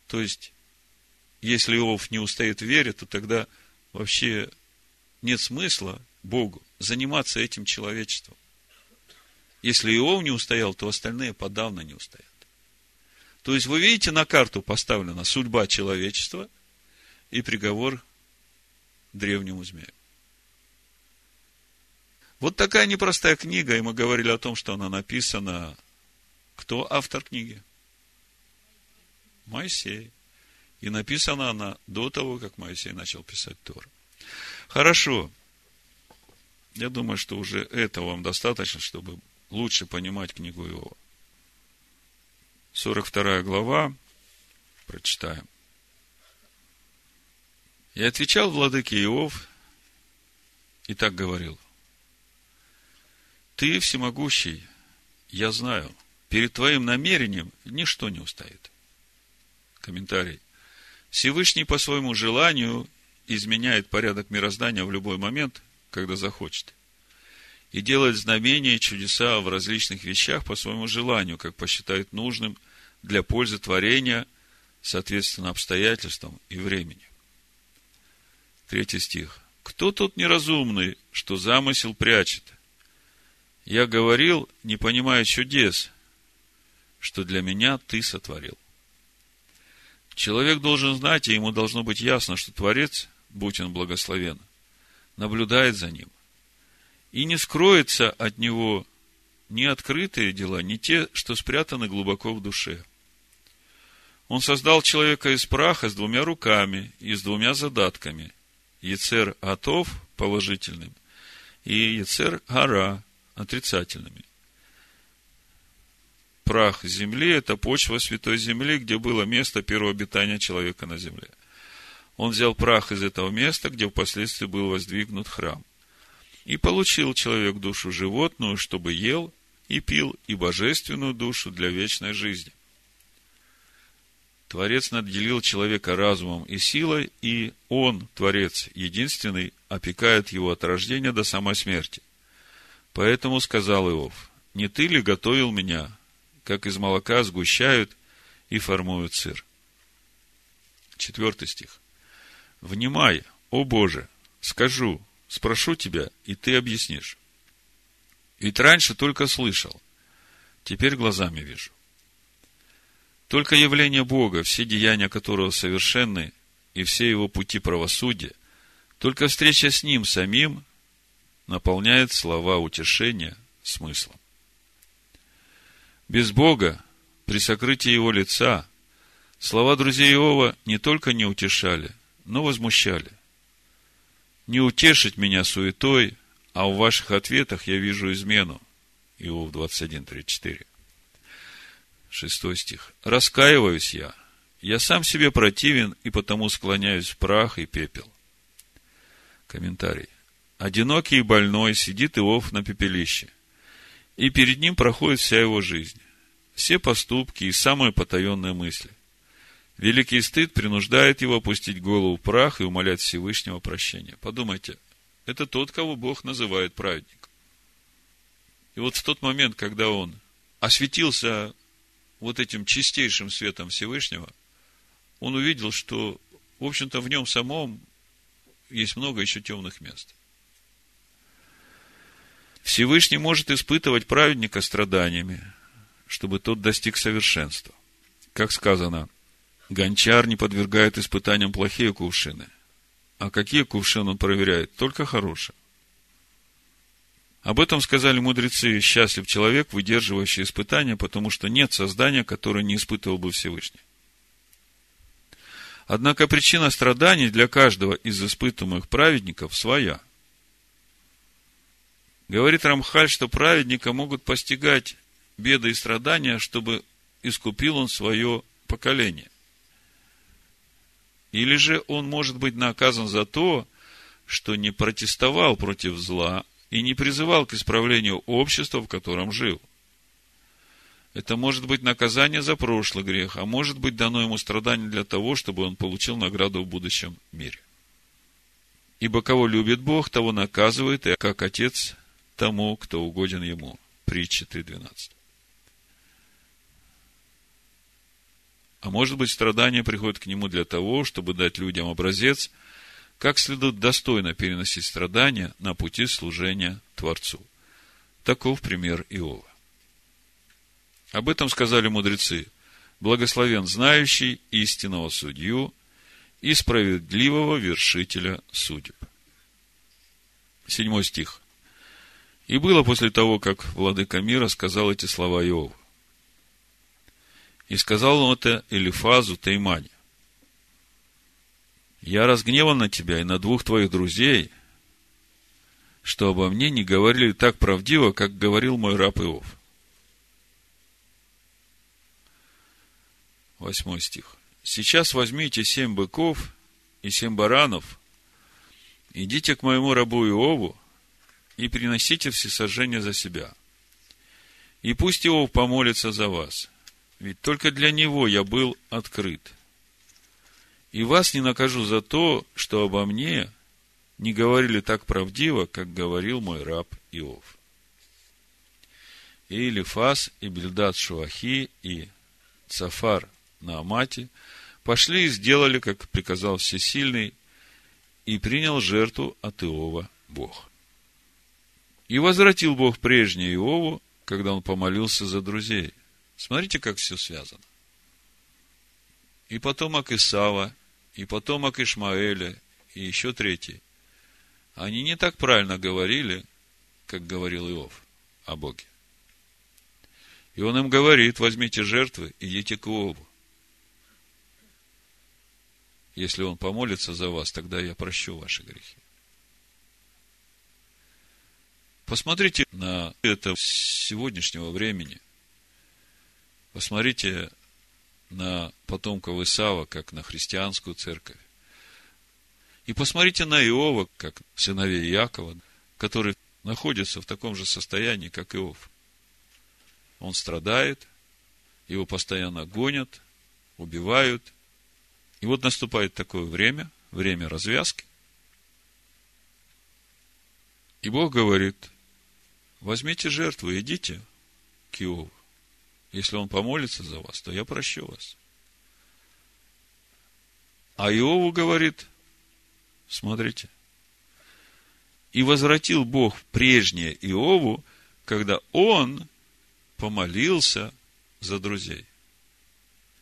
То есть, если Иов не устоит в вере, то тогда вообще нет смысла Богу заниматься этим человечеством. Если Иов не устоял, то остальные подавно не устоят. То есть, вы видите, на карту поставлена судьба человечества и приговор древнему змею. Вот такая непростая книга, и мы говорили о том, что она написана. Кто автор книги? Моисей. И написана она до того, как Моисей начал писать Тор. Хорошо. Я думаю, что уже этого вам достаточно, чтобы лучше понимать книгу Иова. 42 глава. Прочитаем. И отвечал владыке Иов и так говорил. Ты всемогущий, я знаю, перед твоим намерением ничто не устоит. Комментарий. Всевышний по своему желанию изменяет порядок мироздания в любой момент, когда захочет. И делает знамения и чудеса в различных вещах по своему желанию, как посчитает нужным для пользы творения, соответственно, обстоятельствам и времени. Третий стих. Кто тот неразумный, что замысел прячет, я говорил, не понимая чудес, что для меня ты сотворил. Человек должен знать, и ему должно быть ясно, что Творец, будь он благословен, наблюдает за ним. И не скроется от него ни открытые дела, ни те, что спрятаны глубоко в душе. Он создал человека из праха с двумя руками и с двумя задатками. Ецер Атов положительным и Ецер Гара отрицательными. Прах земли – это почва святой земли, где было место первого обитания человека на земле. Он взял прах из этого места, где впоследствии был воздвигнут храм. И получил человек душу животную, чтобы ел и пил, и божественную душу для вечной жизни. Творец наделил человека разумом и силой, и он, Творец, единственный, опекает его от рождения до самой смерти. Поэтому сказал Иов, не ты ли готовил меня, как из молока сгущают и формуют сыр? Четвертый стих. Внимай, о Боже, скажу, спрошу тебя, и ты объяснишь. Ведь раньше только слышал, теперь глазами вижу. Только явление Бога, все деяния которого совершенны, и все его пути правосудия, только встреча с Ним самим наполняет слова утешения смыслом. Без Бога, при сокрытии Его лица, слова друзей Иова не только не утешали, но возмущали. Не утешить меня суетой, а в ваших ответах я вижу измену. Иов 21, 34. Шестой стих. Раскаиваюсь я. Я сам себе противен, и потому склоняюсь в прах и пепел. Комментарий. Одинокий и больной сидит Иов на пепелище, и перед ним проходит вся его жизнь, все поступки и самые потаенные мысли. Великий стыд принуждает его опустить голову в прах и умолять Всевышнего прощения. Подумайте, это тот, кого Бог называет праведником. И вот в тот момент, когда он осветился вот этим чистейшим светом Всевышнего, он увидел, что, в общем-то, в нем самом есть много еще темных мест. Всевышний может испытывать праведника страданиями, чтобы тот достиг совершенства. Как сказано, гончар не подвергает испытаниям плохие кувшины. А какие кувшины он проверяет? Только хорошие. Об этом сказали мудрецы, счастлив человек, выдерживающий испытания, потому что нет создания, которое не испытывал бы Всевышний. Однако причина страданий для каждого из испытываемых праведников своя. Говорит Рамхаль, что праведника могут постигать беды и страдания, чтобы искупил он свое поколение. Или же он может быть наказан за то, что не протестовал против зла и не призывал к исправлению общества, в котором жил. Это может быть наказание за прошлый грех, а может быть дано ему страдание для того, чтобы он получил награду в будущем мире. Ибо кого любит Бог, того наказывает, и как отец тому, кто угоден ему. Притча 3.12. А может быть, страдания приходят к нему для того, чтобы дать людям образец, как следует достойно переносить страдания на пути служения Творцу. Таков пример Иова. Об этом сказали мудрецы. Благословен знающий истинного судью и справедливого вершителя судеб. Седьмой стих. И было после того, как владыка мира сказал эти слова Иову. И сказал он это Элифазу Таймане. Я разгневан на тебя и на двух твоих друзей, что обо мне не говорили так правдиво, как говорил мой раб Иов. Восьмой стих. Сейчас возьмите семь быков и семь баранов, идите к моему рабу Иову и приносите всесожжение за себя. И пусть Иов помолится за вас, ведь только для него я был открыт. И вас не накажу за то, что обо мне не говорили так правдиво, как говорил мой раб Иов. И Илифас, и Бельдат Шуахи, и Цафар на Амате, пошли и сделали, как приказал Всесильный, и принял жертву от Иова Бог. И возвратил Бог прежнее Иову, когда он помолился за друзей. Смотрите, как все связано. И потомок Исава, и потомок Ишмаэля, и еще третий. Они не так правильно говорили, как говорил Иов о Боге. И он им говорит, возьмите жертвы, идите к Иову. Если он помолится за вас, тогда я прощу ваши грехи. Посмотрите на это сегодняшнего времени. Посмотрите на потомков Исава, как на христианскую церковь. И посмотрите на Иова, как сыновей Якова, который находится в таком же состоянии, как Иов. Он страдает, его постоянно гонят, убивают – и вот наступает такое время, время развязки. И Бог говорит, возьмите жертву, идите к Иову. Если он помолится за вас, то я прощу вас. А Иову говорит, смотрите, и возвратил Бог прежнее Иову, когда он помолился за друзей.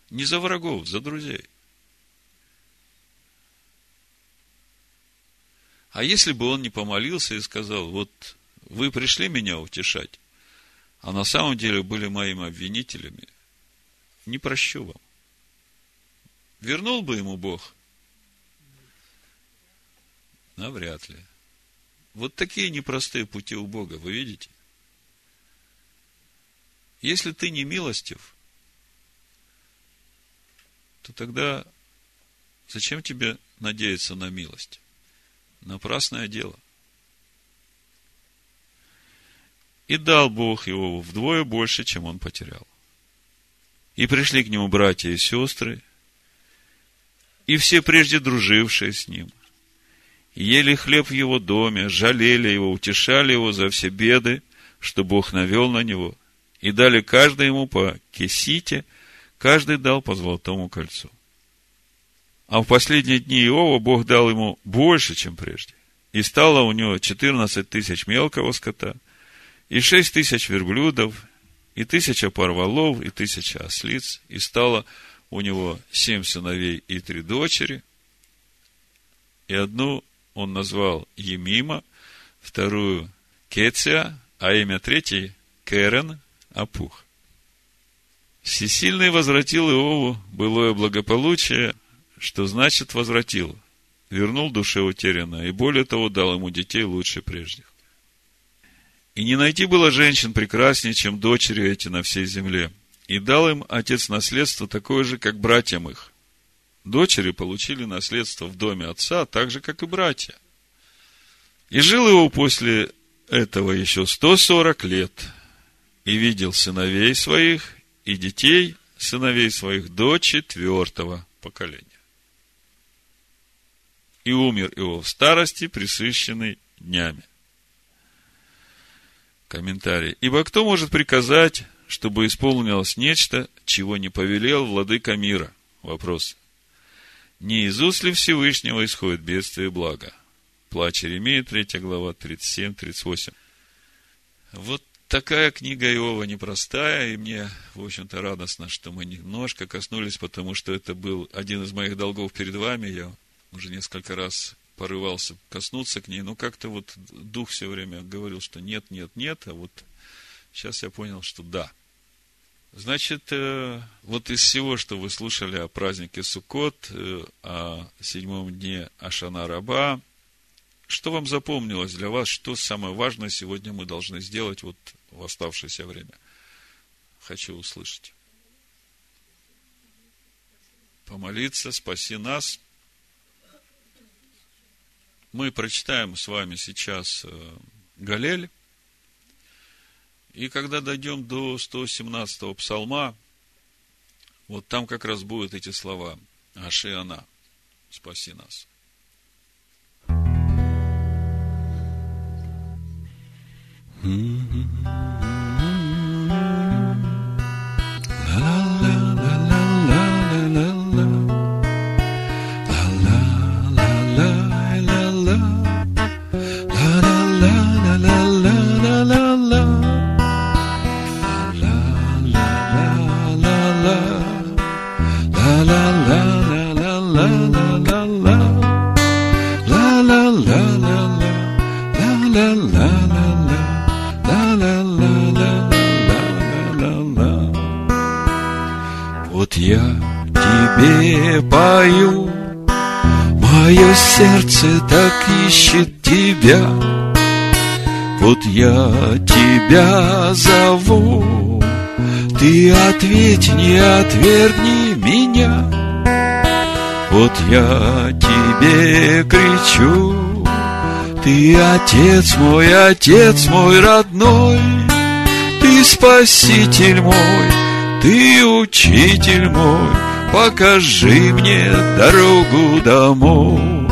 Не за врагов, за друзей. А если бы он не помолился и сказал, вот вы пришли меня утешать, а на самом деле были моими обвинителями, не прощу вам. Вернул бы ему Бог? Навряд ли. Вот такие непростые пути у Бога, вы видите? Если ты не милостив, то тогда зачем тебе надеяться на милость? Напрасное дело. И дал Бог его вдвое больше, чем он потерял. И пришли к нему братья и сестры, и все прежде дружившие с ним, ели хлеб в его доме, жалели его, утешали его за все беды, что Бог навел на него, и дали каждый ему по кесите, каждый дал по золотому кольцу. А в последние дни Иова Бог дал ему больше, чем прежде. И стало у него 14 тысяч мелкого скота, и 6 тысяч верблюдов, и тысяча парволов, и тысяча ослиц, и стало у него семь сыновей и три дочери, и одну он назвал Емима, вторую Кеция, а имя третьей Керен Апух. Всесильный возвратил Иову былое благополучие, что значит возвратил? Вернул душе утерянное, и более того, дал ему детей лучше прежних. И не найти было женщин прекраснее, чем дочери эти на всей земле. И дал им отец наследство такое же, как братьям их. Дочери получили наследство в доме отца, так же, как и братья. И жил его после этого еще 140 лет, и видел сыновей своих и детей сыновей своих до четвертого поколения и умер его в старости, присыщенный днями. Комментарий. Ибо кто может приказать, чтобы исполнилось нечто, чего не повелел владыка мира? Вопрос. Не из уст ли Всевышнего исходит бедствие и благо? Плач Еремея, 3 глава, 37-38. Вот такая книга Иова непростая, и мне, в общем-то, радостно, что мы немножко коснулись, потому что это был один из моих долгов перед вами. Я уже несколько раз порывался коснуться к ней, но как-то вот дух все время говорил, что нет, нет, нет, а вот сейчас я понял, что да. Значит, э, вот из всего, что вы слушали о празднике Суккот, э, о седьмом дне Ашана Раба, что вам запомнилось для вас, что самое важное сегодня мы должны сделать вот в оставшееся время? Хочу услышать. Помолиться, спаси нас – мы прочитаем с вами сейчас э, Галель. И когда дойдем до 117-го псалма, вот там как раз будут эти слова. Аши она, спаси нас. сердце ответь, не отвергни меня. Вот я тебе кричу Ты отец мой, отец мой родной Ты спаситель мой, ты учитель мой Покажи мне дорогу домой.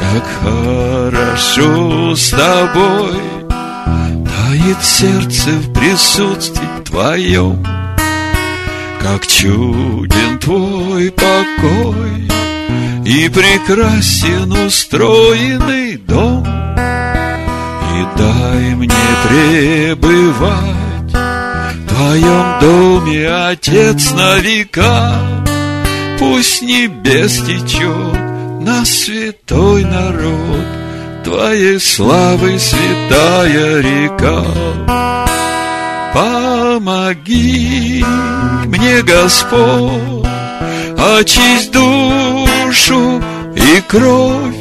Как хорошо с тобой, Тает сердце в присутствии Твоем, Как чуден Твой покой, И прекрасен устроенный дом, И дай мне пребывать В Твоем доме, Отец на века, Пусть небес течет на святой народ — Твоей славы святая река. Помоги мне, Господь, очисть душу и кровь,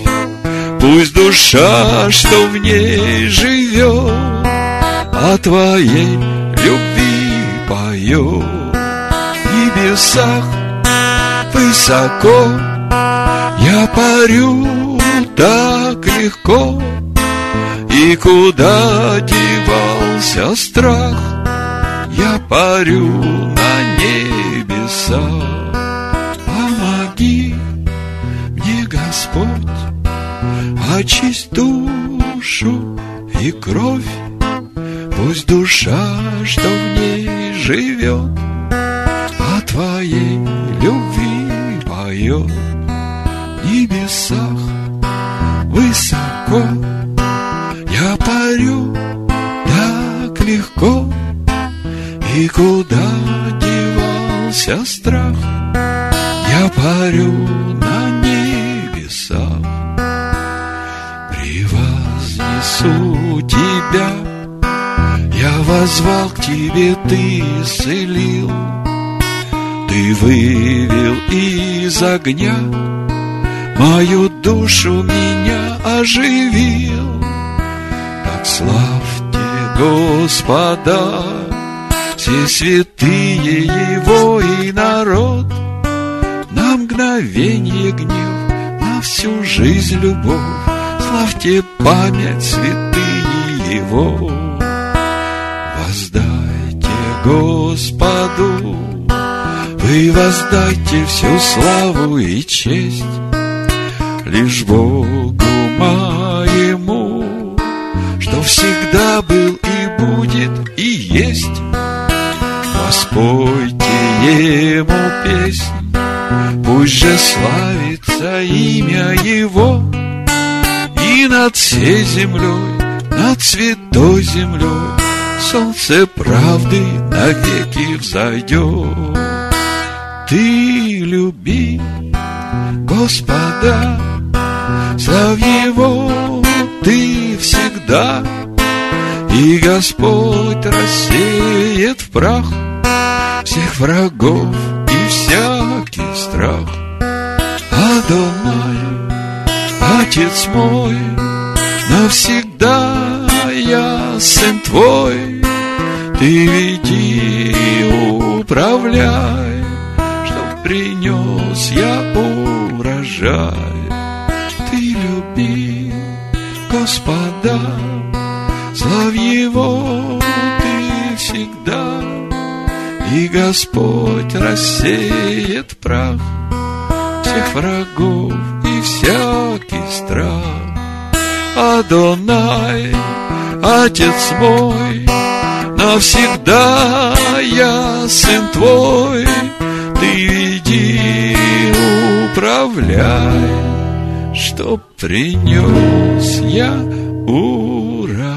Пусть душа, что в ней живет, О Твоей любви поет. В небесах высоко я парю так легко, И куда девался страх, Я парю на небеса. Помоги мне, Господь, очисть душу и кровь, Пусть душа, что в ней живет, О Твоей любви поет. В небесах высоко Я парю так легко И куда девался страх? Я парю на небесах. Превознесу тебя. Я возвал к тебе, ты исцелил. Ты вывел из огня. Мою душу меня оживил. Так славьте Господа, все святые Его и народ. На мгновение гнев, на всю жизнь любовь, Славьте память святые Его. Воздайте Господу, вы воздайте всю славу и честь, лишь Богу моему, же славится имя его, и над всей землей, над святой землей, солнце правды навеки взойдет. Ты люби Господа, Славь Его ты всегда, И Господь рассеет в прах Всех врагов и всякий страх. Адонай, Отец мой, Навсегда я сын твой, Ты веди и управляй, Чтоб принес я урожай. Люби Господа, славь Его ты всегда, И Господь рассеет прах всех врагов и всякий страх. Адонай, Отец мой, навсегда я сын твой, ты веди, управляй что принес я урожай.